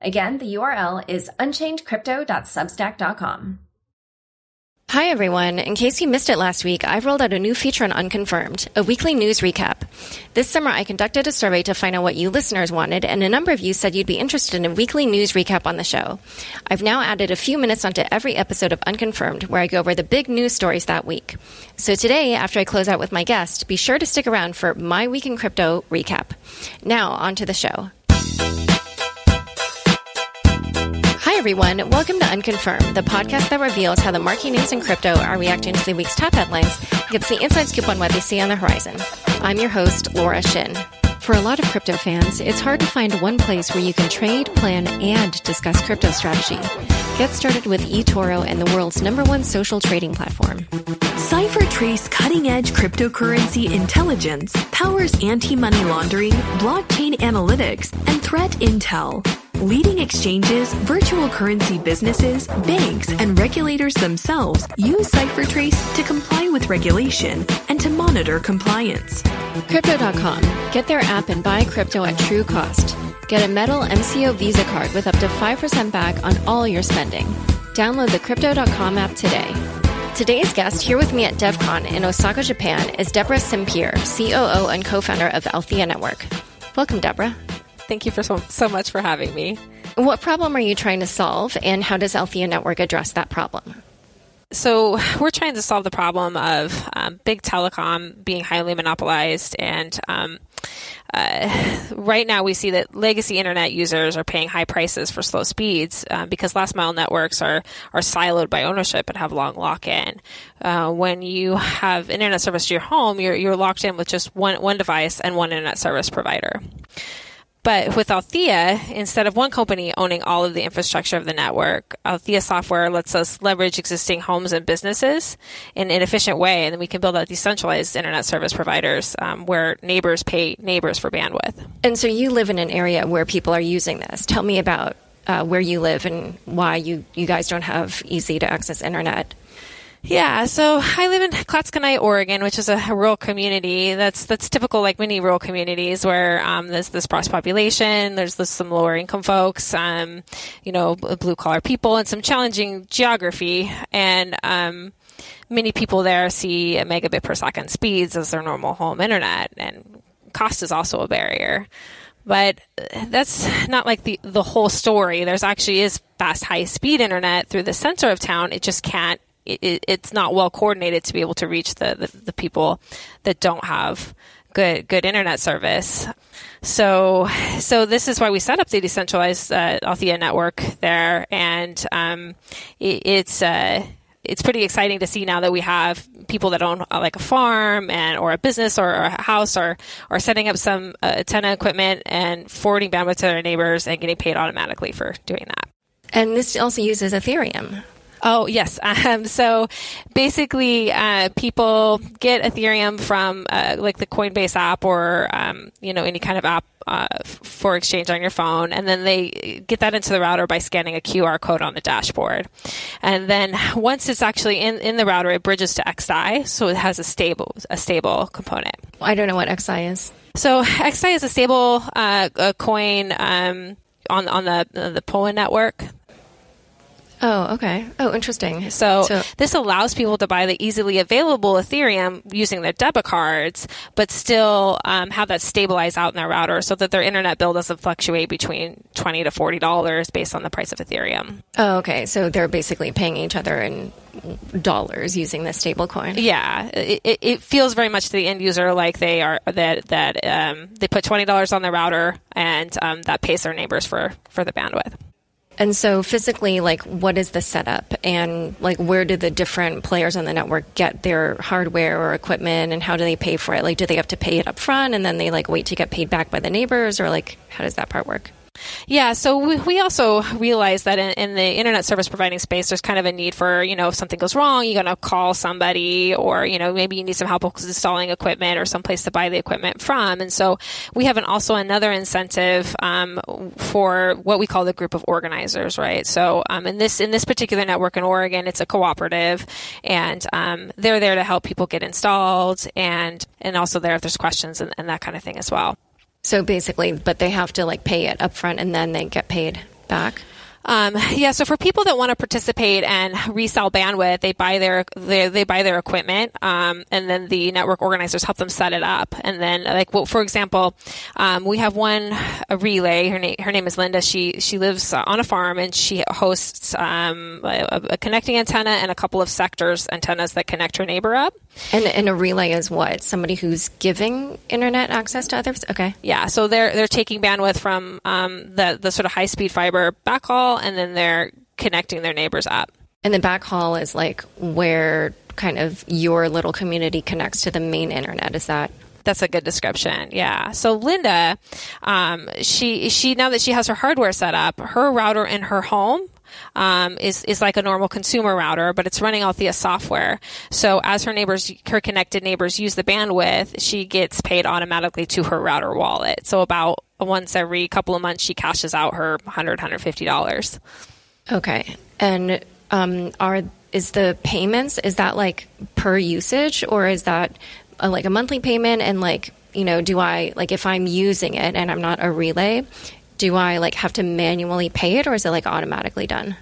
Again, the URL is unchainedcrypto.substack.com. Hi, everyone. In case you missed it last week, I've rolled out a new feature on Unconfirmed, a weekly news recap. This summer, I conducted a survey to find out what you listeners wanted, and a number of you said you'd be interested in a weekly news recap on the show. I've now added a few minutes onto every episode of Unconfirmed, where I go over the big news stories that week. So today, after I close out with my guest, be sure to stick around for My Week in Crypto recap. Now, on to the show. Everyone. Welcome to Unconfirmed, the podcast that reveals how the marquee names in crypto are reacting to the week's top headlines and gets the inside scoop on what they see on the horizon. I'm your host, Laura Shin. For a lot of crypto fans, it's hard to find one place where you can trade, plan, and discuss crypto strategy. Get started with eToro and the world's number one social trading platform. CipherTrace cutting edge cryptocurrency intelligence powers anti money laundering, blockchain analytics, and threat intel. Leading exchanges, virtual currency businesses, banks, and regulators themselves use CipherTrace to comply with regulation and to monitor compliance. Crypto.com. Get their app and buy crypto at true cost. Get a metal MCO Visa card with up to 5% back on all your spending. Download the Crypto.com app today. Today's guest here with me at DevCon in Osaka, Japan is Deborah Simpier, COO and co-founder of Althea Network. Welcome, Deborah. Thank you for so, so much for having me. What problem are you trying to solve, and how does Althea Network address that problem? So we're trying to solve the problem of um, big telecom being highly monopolized, and um, uh, right now we see that legacy internet users are paying high prices for slow speeds uh, because last mile networks are are siloed by ownership and have long lock in. Uh, when you have internet service to your home, you're you're locked in with just one one device and one internet service provider. But with Althea, instead of one company owning all of the infrastructure of the network, Althea software lets us leverage existing homes and businesses in an efficient way, and then we can build out decentralized internet service providers um, where neighbors pay neighbors for bandwidth. And so you live in an area where people are using this. Tell me about uh, where you live and why you, you guys don't have easy to access internet. Yeah, so I live in Clatskanie, Oregon, which is a rural community. That's that's typical, like many rural communities, where um, there's this sparse population. There's this, some lower income folks, um, you know, blue collar people, and some challenging geography. And um, many people there see a megabit per second speeds as their normal home internet, and cost is also a barrier. But that's not like the the whole story. There's actually is fast, high speed internet through the center of town. It just can't it, it's not well coordinated to be able to reach the, the, the people that don't have good good internet service. So so this is why we set up the decentralized uh, Althea network there, and um, it, it's. Uh, it's pretty exciting to see now that we have people that own uh, like a farm and or a business or, a house or are setting up some uh, tenant equipment and forwarding bandwidth to their neighbors and getting paid automatically for doing that. And this also uses Ethereum. Oh, yes. Um, so basically, uh, people get Ethereum from uh, like the Coinbase app or, um, you know, any kind of app uh, for exchange on your phone, and then they get that into the router by scanning a QR code on the dashboard. And then once it's actually in, in the router, it bridges to XDAI, so it has a stable a stable component. I don't know what XDAI is. So XDAI is a stable uh, a coin um, on on the the Polygon network. Oh, okay. Oh, interesting. So, so, this allows people to buy the easily available Ethereum using their debit cards, but still um, have that stabilize out in their router so that their internet bill doesn't fluctuate between twenty to forty dollars based on the price of Ethereum. Oh, okay. So they're basically paying each other in dollars using this stable coin. Yeah, it, it, feels very much to the end user like they are that that um, they put twenty dollars on their router and um, that pays their neighbors for for the bandwidth. And so physically, like, what is the setup and like, where do the different players on the network get their hardware or equipment and how do they pay for it? Like, do they have to pay it up front and then they like wait to get paid back by the neighbors or like, how does that part work? Yeah, so we, we also realize that in, in, the internet service providing space, there's kind of a need for, you know, if something goes wrong, you're going to call somebody or, you know, maybe you need some help installing equipment or some place to buy the equipment from. And so we have an, also another incentive um, for what we call the group of organizers, right? So um, in this in this particular network in Oregon, it's a cooperative, and um, they're there to help people get installed and and also there if there's questions and, and that kind of thing as well. So basically, but they have to like pay it up front and then they get paid back. Um, yeah, so for people that want to participate and resell bandwidth, they buy their they, they buy their equipment, um, and then the network organizers help them set it up. And then, like, well, for example, um, we have one a relay. Her name her name is Linda. She she lives on a farm and she hosts um, a, a, connecting antenna and a couple of sectors antennas that connect her neighbor up. And, and a relay is what somebody who's giving internet access to others. Okay. Yeah, so they're they're taking bandwidth from um, the the sort of high speed fiber backhaul and then they're connecting their neighbors up. And the backhaul is like where kind of your little community connects to the main internet. Is that? That's a good description. Yeah. So Linda, um, she she now that she has her hardware set up, her router in her home um, is is like a normal consumer router, but it's running via software. So as her neighbors, her connected neighbors use the bandwidth, she gets paid automatically to her router wallet. So about once every couple of months, she cashes out her 100 $150. Okay. And um, are is the payments is that like per usage or is that a, like a monthly payment and like you know do i like if i'm using it and i'm not a relay do i like have to manually pay it or is it like automatically done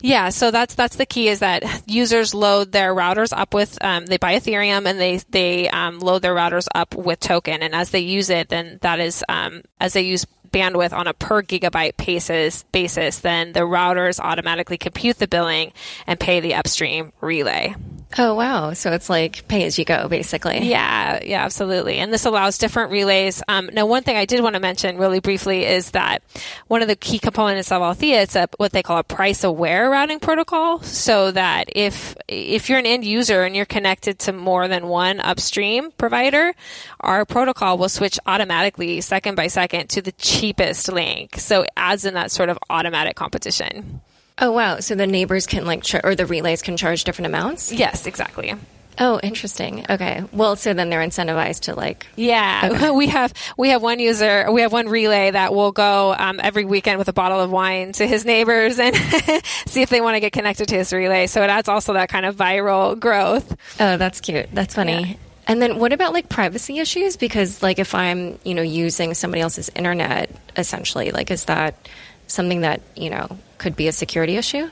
yeah, so that's that's the key is that users load their routers up with um, they buy Ethereum and they they um, load their routers up with token, and as they use it, then that is um, as they use bandwidth on a per gigabyte basis, basis, then the routers automatically compute the billing and pay the upstream relay. Oh, wow. So it's like pay as you go, basically. Yeah, yeah, absolutely. And this allows different relays. Um, now, one thing I did want to mention really briefly is that one of the key components of Althea, it's a, what they call a price aware routing protocol. So that if, if you're an end user and you're connected to more than one upstream provider, our protocol will switch automatically second by second to the cheapest link. So it adds in that sort of automatic competition. Oh wow! So the neighbors can like, char- or the relays can charge different amounts. Yes, exactly. Oh, interesting. Okay. Well, so then they're incentivized to like. Yeah, okay. we have we have one user, we have one relay that will go um, every weekend with a bottle of wine to his neighbors and see if they want to get connected to his relay. So it adds also that kind of viral growth. Oh, that's cute. That's funny. Yeah. And then what about like privacy issues? Because like if I'm you know using somebody else's internet, essentially, like is that something that you know could be a security issue?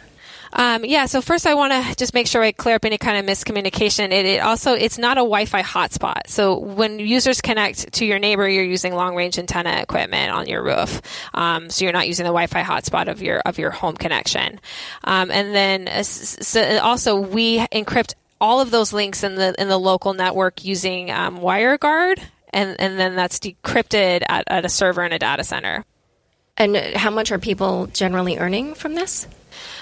Um, yeah. So first, I want to just make sure I clear up any kind of miscommunication. It, it, also it's not a Wi-Fi hotspot. So when users connect to your neighbor, you're using long-range antenna equipment on your roof. Um, so you're not using the Wi-Fi hotspot of your of your home connection. Um, and then uh, so also we encrypt all of those links in the in the local network using um, WireGuard, and and then that's decrypted at, at a server in a data center. And how much are people generally earning from this?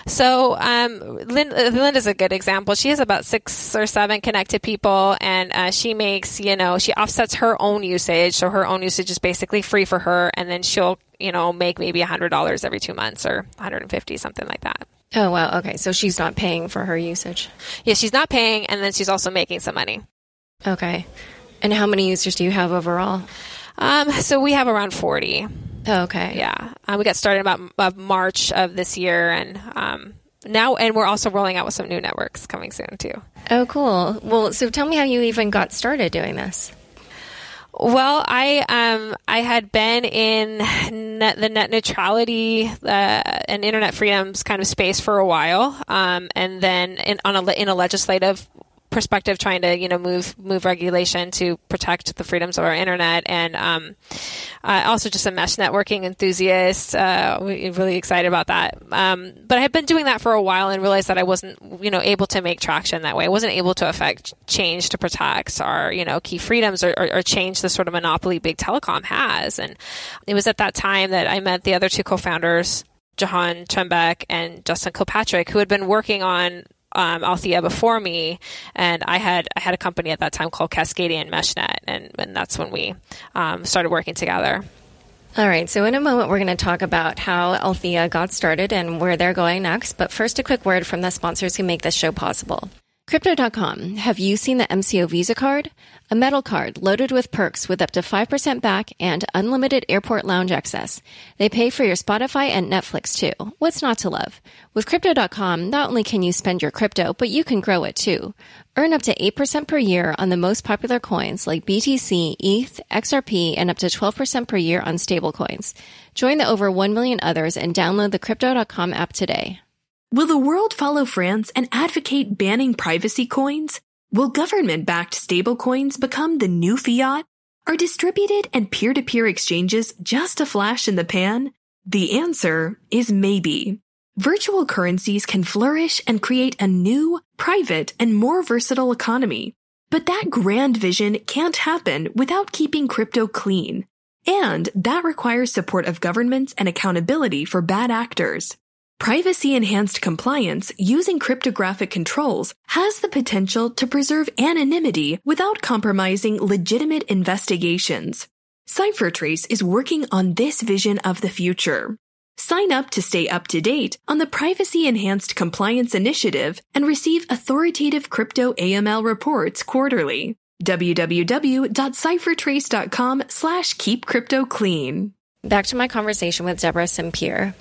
So, um, Linda, Linda's a good example. She has about six or seven connected people, and uh, she makes, you know, she offsets her own usage. So her own usage is basically free for her, and then she'll, you know, make maybe a hundred dollars every two months or 150, something like that. Oh wow. Okay, so she's not paying for her usage. Yeah, she's not paying, and then she's also making some money. Okay. And how many users do you have overall? Um, so we have around forty. Oh, okay. Yeah. Um, we got started about uh, March of this year, and um, now, and we're also rolling out with some new networks coming soon too. Oh, cool. Well, so tell me how you even got started doing this. Well, I um I had been in net, the net neutrality uh, and internet freedoms kind of space for a while, um, and then in, on a in a legislative perspective, trying to you know move move regulation to protect the freedoms of our internet, and um, uh, also just a mesh networking enthusiast. Uh, really excited about that. Um, but I had been doing that for a while and realized that I wasn't you know able to make traction that way. I wasn't able to affect change to protect our you know key freedoms or, or, or change the sort of monopoly big telecom has. And it was at that time that I met the other two co-founders. Jehan Tremback and Justin Kilpatrick, who had been working on um, Althea before me, and I had I had a company at that time called Cascadian MeshNet, and and that's when we um, started working together. All right, so in a moment, we're going to talk about how Althea got started and where they're going next. But first, a quick word from the sponsors who make this show possible. Crypto.com. Have you seen the MCO Visa card? A metal card loaded with perks with up to 5% back and unlimited airport lounge access. They pay for your Spotify and Netflix too. What's not to love? With Crypto.com, not only can you spend your crypto, but you can grow it too. Earn up to 8% per year on the most popular coins like BTC, ETH, XRP, and up to 12% per year on stablecoins. Join the over 1 million others and download the Crypto.com app today. Will the world follow France and advocate banning privacy coins? Will government backed stablecoins become the new fiat? Are distributed and peer to peer exchanges just a flash in the pan? The answer is maybe. Virtual currencies can flourish and create a new, private, and more versatile economy. But that grand vision can't happen without keeping crypto clean. And that requires support of governments and accountability for bad actors. Privacy enhanced compliance using cryptographic controls has the potential to preserve anonymity without compromising legitimate investigations. CipherTrace is working on this vision of the future. Sign up to stay up to date on the Privacy Enhanced Compliance Initiative and receive authoritative crypto AML reports quarterly. www.ciphertrace.com slash keep crypto clean. Back to my conversation with Deborah Simpier.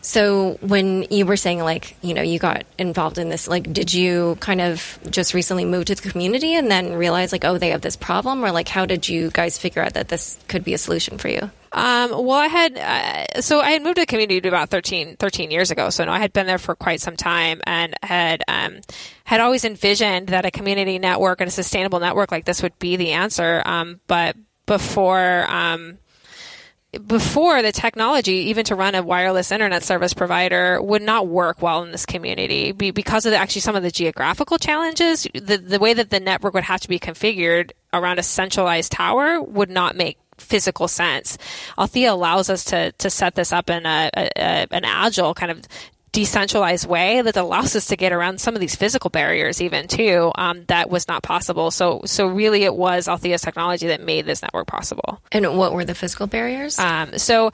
So when you were saying like, you know, you got involved in this, like, did you kind of just recently move to the community and then realize like, oh, they have this problem, or like, how did you guys figure out that this could be a solution for you? Um, well, I had, uh, so I had moved to the community about 13, 13 years ago. So no, I had been there for quite some time and had, um, had always envisioned that a community network and a sustainable network like this would be the answer. Um, but before, um, before the technology, even to run a wireless internet service provider, would not work well in this community because of the, actually some of the geographical challenges. The, the way that the network would have to be configured around a centralized tower would not make physical sense. Althea allows us to to set this up in a, a, an agile kind of decentralized way that allows us to get around some of these physical barriers even too um, that was not possible. So so really it was althea's technology that made this network possible. And what were the physical barriers? Um, so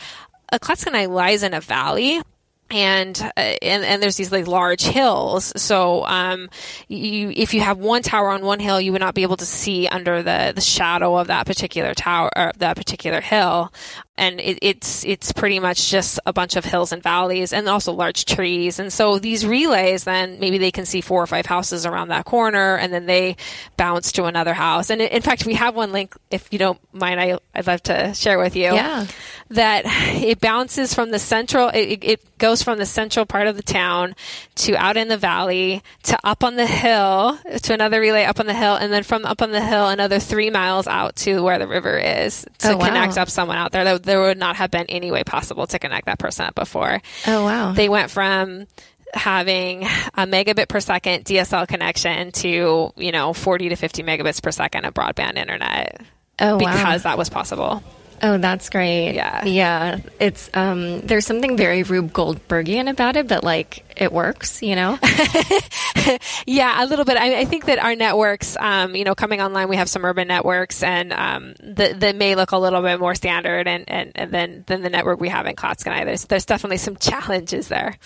uh, Clatskanie lies in a valley and uh, and and there's these like large hills. So um, you if you have one tower on one hill, you would not be able to see under the the shadow of that particular tower or that particular hill. And it, it's it's pretty much just a bunch of hills and valleys, and also large trees. And so these relays, then maybe they can see four or five houses around that corner, and then they bounce to another house. And in fact, we have one link, if you don't mind, I I'd love to share with you. Yeah. That it bounces from the central. It, it goes from the central part of the town to out in the valley to up on the hill to another relay up on the hill, and then from up on the hill another three miles out to where the river is to Oh, wow. connect up someone out there. There, there would not have been any way possible to connect that person up before. Oh, wow. They went from having a megabit per second DSL connection to you know 40 to 50 megabits per second of broadband internet oh wow because that was possible. Oh, that's great. Yeah. Yeah. It's um there's something very Rube Goldbergian about it, but like it works, you know? Yeah, a little bit. I, I think that our networks, um, you know, coming online, we have some urban networks, and um, that that may look a little bit more standard, and, and, and then than the network we have in Clatskanie. There's there's definitely some challenges there.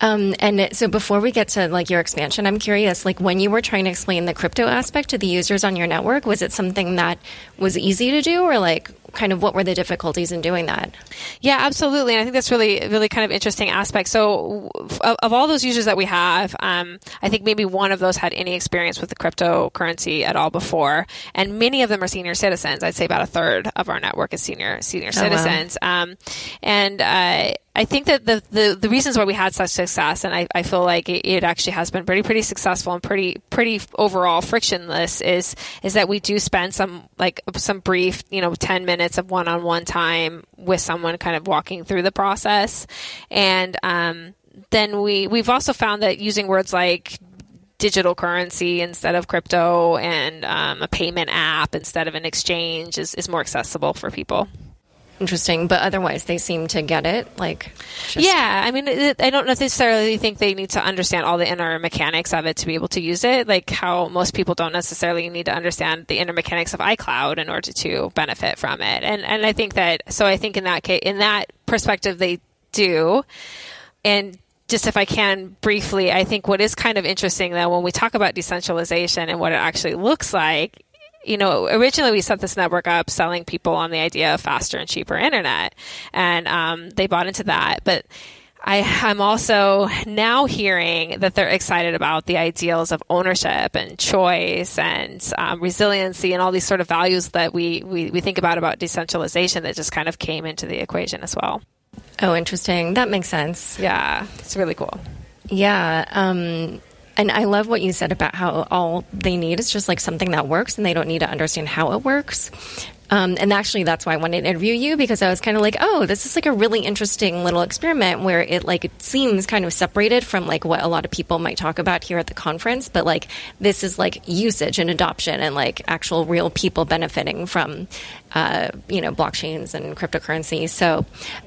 Um, and so before we get to like your expansion, I'm curious, like when you were trying to explain the crypto aspect to the users on your network, was it something that was easy to do or like kind of what were the difficulties in doing that? Yeah, absolutely. And I think that's really, really kind of interesting aspect. So, of, of all those users that we have, um, I think maybe one of those had any experience with the cryptocurrency at all before, and many of them are senior citizens. I'd say about a third of our network is senior senior Oh, wow. citizens. Um, and uh, I think that the, the the reasons why we had such success, and I, I feel like it, it actually has been pretty pretty successful and pretty pretty overall frictionless, is is that we do spend some like some brief, you know, ten minutes of one on one time with someone, kind of walking through the process, and um, then we we've also found that using words like digital currency instead of crypto and um, a payment app instead of an exchange is, is more accessible for people. Interesting, but otherwise they seem to get it. Like, just... yeah, I mean, I don't necessarily think they need to understand all the inner mechanics of it to be able to use it. Like how most people don't necessarily need to understand the inner mechanics of iCloud in order to benefit from it. And and I think that so I think in that case, in that perspective, they do. And just if I can briefly, I think what is kind of interesting though, when we talk about decentralization and what it actually looks like, you know, originally we set this network up selling people on the idea of faster and cheaper internet, and um, they bought into that. But I, am also now hearing that they're excited about the ideals of ownership and choice and um, resiliency and all these sort of values that we, we, we think about about decentralization that just kind of came into the equation as well. Oh, interesting. That makes sense. Yeah, it's really cool. Yeah. Um, and I love what you said about how all they need is just like something that works and they don't need to understand how it works. Um, and actually, that's why I wanted to interview you because I was kind of like, oh, this is like a really interesting little experiment where it like it seems kind of separated from like what a lot of people might talk about here at the conference, but like this is like usage and adoption and like actual real people benefiting from uh, you know blockchains and cryptocurrency. So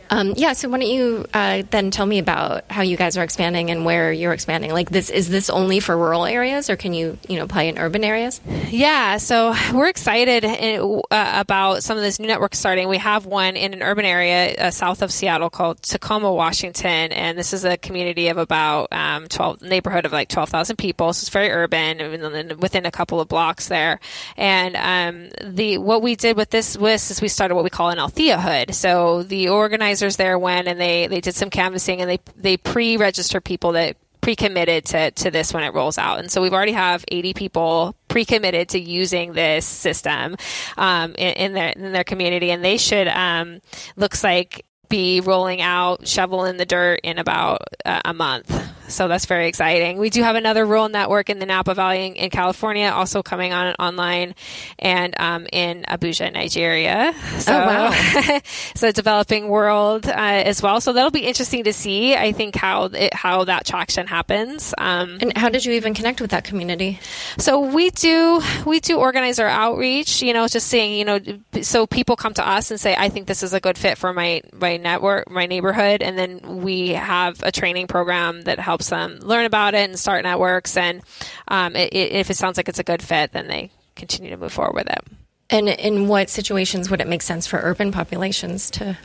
um, yeah, so why don't you uh, then tell me about how you guys are expanding and where you're expanding? Like this, is this only for rural areas, or can you you know play in urban areas? Yeah, so we're excited in, uh, about some of this new network starting. We have one in an urban area uh, south of Seattle called Tacoma, Washington, and this is a community of about um, twelve neighborhood of like twelve thousand people. So it's very urban, within a couple of blocks there. And um, the what we did with this list is we started what we call an Althea hood. So the organizers there went and they, they did some canvassing and they, they pre-register people that pre-committed to, to this when it rolls out. And so we've already have 80 people pre-committed to using this system, um, in, in, their, in their community. And they should, um, looks like be rolling out shovel in the dirt in about uh, a month. So that's very exciting. We do have another rural network in the Napa Valley in, in California, also coming on online, and um, in Abuja, Nigeria. So, oh wow! so developing world uh, as well. So that'll be interesting to see. I think how it, how that traction happens. Um, and how did you even connect with that community? So we do we do organize our outreach. You know, just saying you know, so people come to us and say, I think this is a good fit for my my network, my neighborhood, and then we have a training program that helps them learn about it and start networks. And um, it, it, if it sounds like it's a good fit, then they continue to move forward with it. And in what situations would it make sense for urban populations to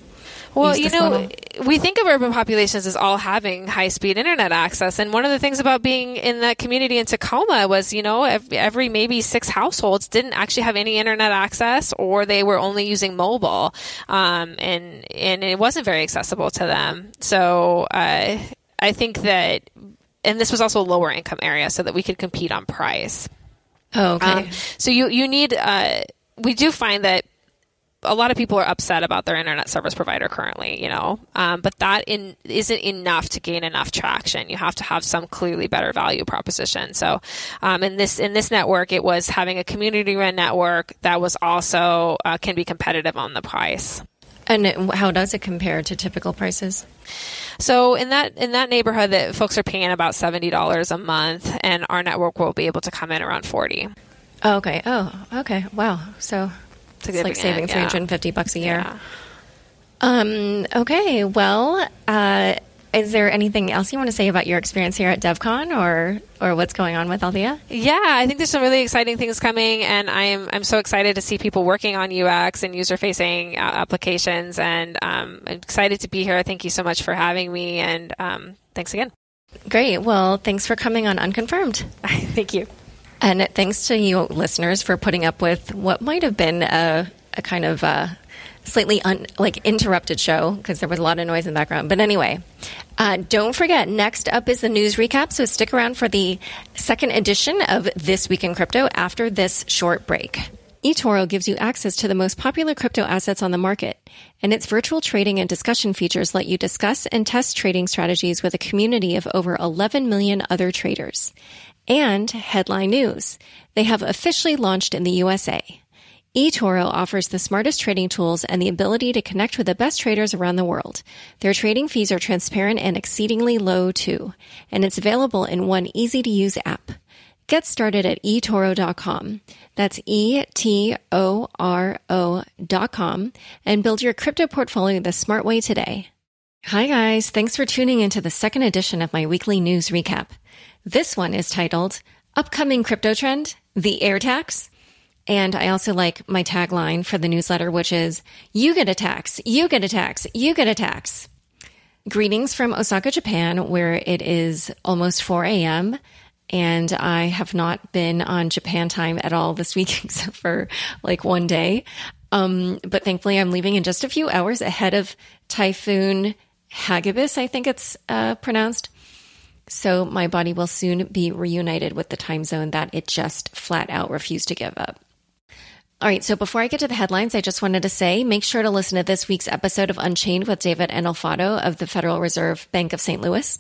well, you know, model? we think of urban populations as all having high speed internet access. And one of the things about being in that community in Tacoma was, you know, every maybe six households didn't actually have any internet access or they were only using mobile. Um, and, and it wasn't very accessible to them. So, uh, I think that, and this was also a lower income area so that we could compete on price. Oh, okay. Um, so you, you need, uh, we do find that a lot of people are upset about their internet service provider currently, you know, um, but that in, isn't enough to gain enough traction. You have to have some clearly better value proposition. So, um, in this in this network, it was having a community run network that was also uh, can be competitive on the price. And how does it compare to typical prices? So in that in that neighborhood, that folks are paying about seventy dollars a month, and our network will be able to come in around forty. Oh, okay. Oh, okay. Wow. So it's like saving 350 bucks a year. Yeah. Um, okay. Well, uh, is there anything else you want to say about your experience here at DevCon or or what's going on with Althea? Yeah, I think there's some really exciting things coming, and I'm I'm so excited to see people working on UX and user facing uh, applications, and um, I'm excited to be here. Thank you so much for having me, and um, thanks again. Great. Well, thanks for coming on Unconfirmed. Thank you. And thanks to you listeners for putting up with what might have been a, a kind of uh, slightly un, like interrupted show because there was a lot of noise in the background. But anyway, uh, don't forget, next up is the news recap. So stick around for the second edition of This Week in Crypto after this short break. eToro gives you access to the most popular crypto assets on the market, and its virtual trading and discussion features let you discuss and test trading strategies with a community of over 11 million other traders. And headline news. They have officially launched in the USA eToro offers the smartest trading tools and the ability to connect with the best traders around the world. Their trading fees are transparent and exceedingly low too, and it's available in one easy to use app. Get started at eToro.com. That's E T O R O.com and build your crypto portfolio the smart way today. Hi, guys. Thanks for tuning into the second edition of my weekly news recap. This one is titled Upcoming Crypto Trend The Air Tax. And I also like my tagline for the newsletter, which is You get a tax, you get a tax, you get a tax. Greetings from Osaka, Japan, where it is almost 4 a.m and I have not been on Japan time at all this week except for like one day. Um, but thankfully, I'm leaving in just a few hours ahead of Typhoon Hagibis, I think it's uh, pronounced. So my body will soon be reunited with the time zone that it just flat out refused to give up. All right, so before I get to the headlines, I just wanted to say make sure to listen to this week's episode of Unchained with David Andolfatto of the Federal Reserve Bank of St. Louis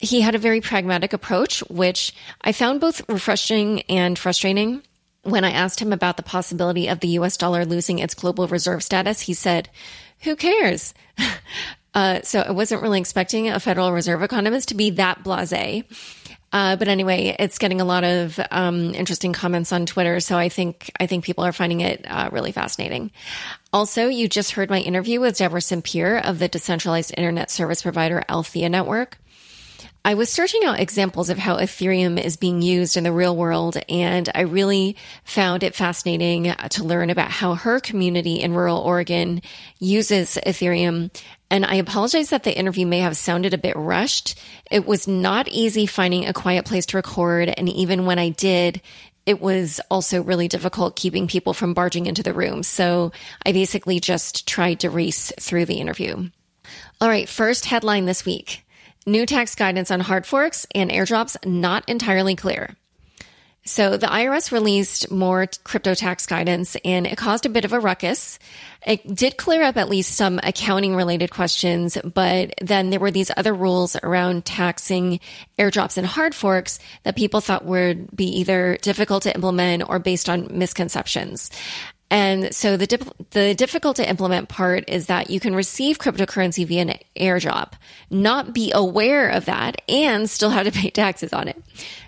he had a very pragmatic approach, which I found both refreshing and frustrating. When I asked him about the possibility of the US dollar losing its global reserve status, he said, Who cares? uh, so I wasn't really expecting a Federal Reserve economist to be that blase. Uh, but anyway, it's getting a lot of um, interesting comments on Twitter, so I think I think people are finding it uh, really fascinating. Also, you just heard my interview with Deborah Simpier of the decentralized internet service provider Althea Network. I was searching out examples of how Ethereum is being used in the real world, and I really found it fascinating to learn about how her community in rural Oregon uses Ethereum. And I apologize that the interview may have sounded a bit rushed. It was not easy finding a quiet place to record, and even when I did, it was also really difficult keeping people from barging into the room. So I basically just tried to race through the interview. All right, first headline this week. New tax guidance on hard forks and airdrops not entirely clear. So the IRS released more crypto tax guidance and it caused a bit of a ruckus. It did clear up at least some accounting related questions, but then there were these other rules around taxing airdrops and hard forks that people thought would be either difficult to implement or based on misconceptions. And so the dip- the difficult to implement part is that you can receive cryptocurrency via an airdrop, not be aware of that, and still have to pay taxes on it.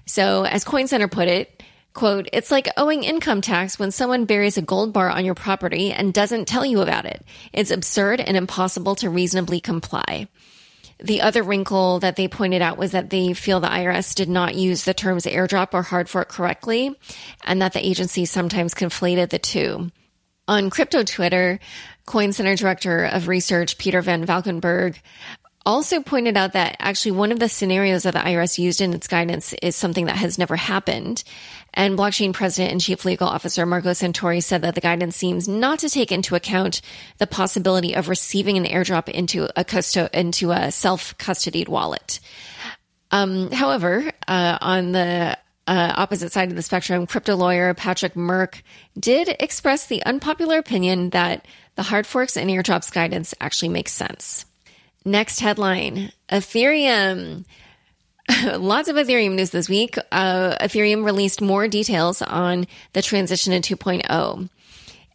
So as Coin Center put it, quote, it's like owing income tax when someone buries a gold bar on your property and doesn't tell you about it. It's absurd and impossible to reasonably comply. The other wrinkle that they pointed out was that they feel the IRS did not use the terms airdrop or hard fork correctly, and that the agency sometimes conflated the two. On crypto Twitter, Coin Center Director of Research Peter Van Valkenburgh also pointed out that actually one of the scenarios that the IRS used in its guidance is something that has never happened. And blockchain president and chief legal officer Marco Santori said that the guidance seems not to take into account the possibility of receiving an airdrop into a custo- into a self-custodied wallet. Um, however, uh, on the uh, opposite side of the spectrum, crypto lawyer Patrick Murck did express the unpopular opinion that the hard forks and airdrops guidance actually makes sense. Next headline Ethereum. Lots of Ethereum news this week. Uh, Ethereum released more details on the transition to 2.0.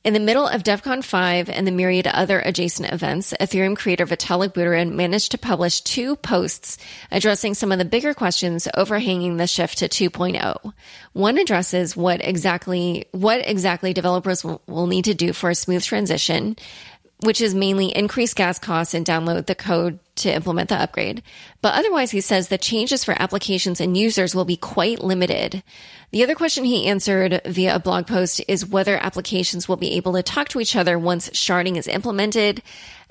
In the middle of DevCon 5 and the myriad other adjacent events, Ethereum creator Vitalik Buterin managed to publish two posts addressing some of the bigger questions overhanging the shift to 2.0. One addresses what exactly, what exactly developers will need to do for a smooth transition which is mainly increase gas costs and download the code to implement the upgrade. But otherwise, he says the changes for applications and users will be quite limited. The other question he answered via a blog post is whether applications will be able to talk to each other once sharding is implemented.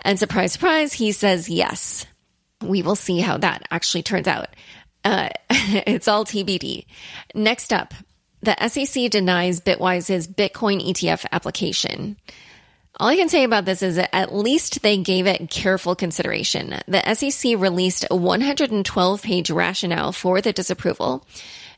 And surprise, surprise, he says yes. We will see how that actually turns out. Uh, it's all TBD. Next up, the SEC denies Bitwise's Bitcoin ETF application. All I can say about this is that at least they gave it careful consideration. The SEC released a 112 page rationale for the disapproval.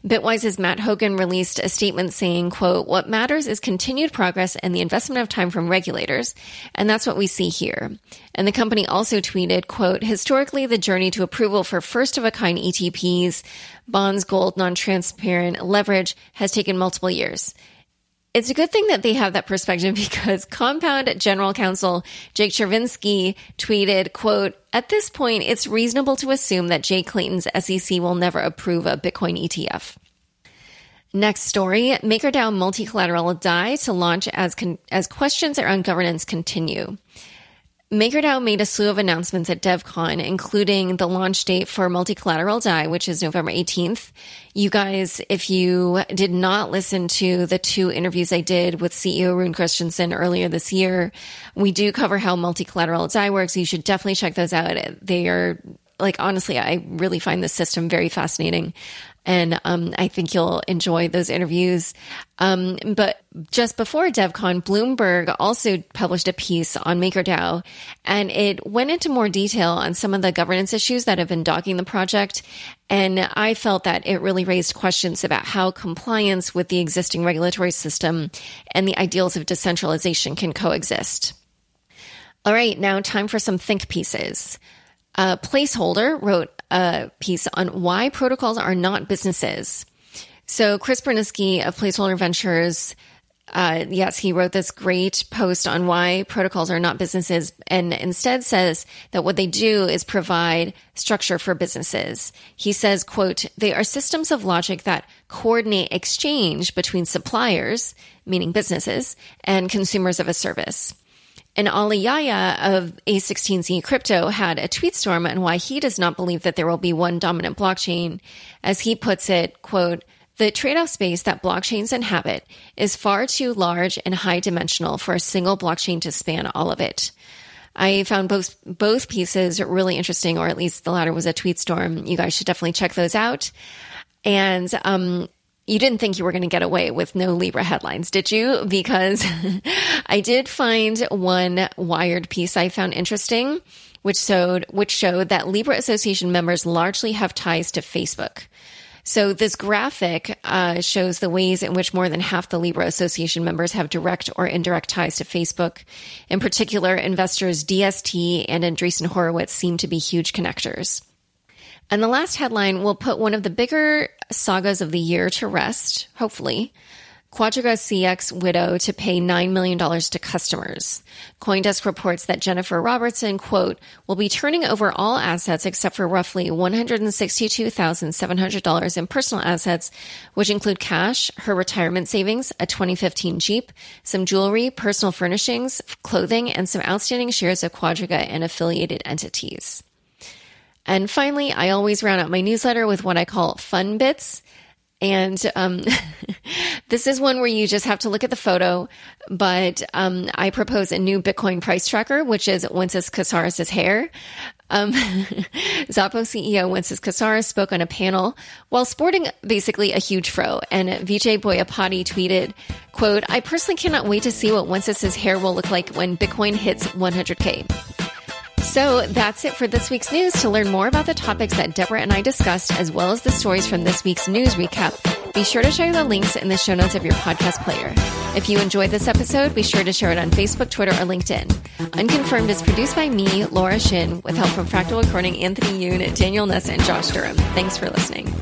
Bitwise's Matt Hougan released a statement saying, quote, what matters is continued progress and the investment of time from regulators. And that's what we see here. And the company also tweeted, quote, historically, the journey to approval for first of a kind ETPs, bonds, gold, non-transparent leverage has taken multiple years. It's a good thing that they have that perspective because Compound General Counsel Jake Chervinsky tweeted, quote, at this point, it's reasonable to assume that Jay Clayton's SEC will never approve a Bitcoin ETF. Next story, MakerDAO multi-collateral DAI to launch as con- as questions around governance continue. MakerDAO made a slew of announcements at DevCon, including the launch date for multi-collateral DAI, which is November 18th. You guys, if you did not listen to the two interviews I did with CEO Rune Christensen earlier this year, we do cover how multi-collateral DAI works. You should definitely check those out. They are like honestly, I really find this system very fascinating. And um, I think you'll enjoy those interviews. Um, but just before DevCon, Bloomberg also published a piece on MakerDAO, and it went into more detail on some of the governance issues that have been dogging the project. And I felt that it really raised questions about how compliance with the existing regulatory system and the ideals of decentralization can coexist. All right, now time for some think pieces. Uh, Placeholder wrote a piece on why protocols are not businesses. So Chris Burniske of Placeholder Ventures, uh, yes, he wrote this great post on why protocols are not businesses and instead says that what they do is provide structure for businesses. He says, quote, they are systems of logic that coordinate exchange between suppliers, meaning businesses, and consumers of a service. And Ali Yahya of A16Z Crypto had a tweet storm on why he does not believe that there will be one dominant blockchain. As he puts it, quote, the trade-off space that blockchains inhabit is far too large and high dimensional for a single blockchain to span all of it. I found both both pieces really interesting, or at least the latter was a tweet storm. You guys should definitely check those out. And um, you didn't think you were going to get away with no Libra headlines, did you? Because I did find one Wired piece I found interesting, which showed which showed that Libra Association members largely have ties to Facebook. So this graphic uh, shows the ways in which more than half the Libra Association members have direct or indirect ties to Facebook. In particular, investors DST and Andreessen Horowitz seem to be huge connectors. And the last headline will put one of the bigger sagas of the year to rest, hopefully. Quadriga CX widow to pay $9 million to customers. Coindesk reports that Jennifer Robertson, quote, will be turning over all assets except for roughly $162,700 in personal assets, which include cash, her retirement savings, a 2015 Jeep, some jewelry, personal furnishings, clothing, and some outstanding shares of Quadriga and affiliated entities. And finally, I always round out my newsletter with what I call fun bits. And um, this is one where you just have to look at the photo. But um, I propose a new Bitcoin price tracker, which is Wences Casares' hair. Um, Xapo CEO Wences Casares spoke on a panel while sporting basically a huge fro. And Vijay Boyapati tweeted, quote, I personally cannot wait to see what Wences' hair will look like when Bitcoin hits 100K. So that's it for this week's news. To learn more about the topics that Deborah and I discussed, as well as the stories from this week's news recap, be sure to share the links in the show notes of your podcast player. If you enjoyed this episode, be sure to share it on Facebook, Twitter, or LinkedIn. Unconfirmed is produced by me, Laura Shin, with help from Fractal Recording, Anthony Yoon, Daniel Nuss, and Josh Durham. Thanks for listening.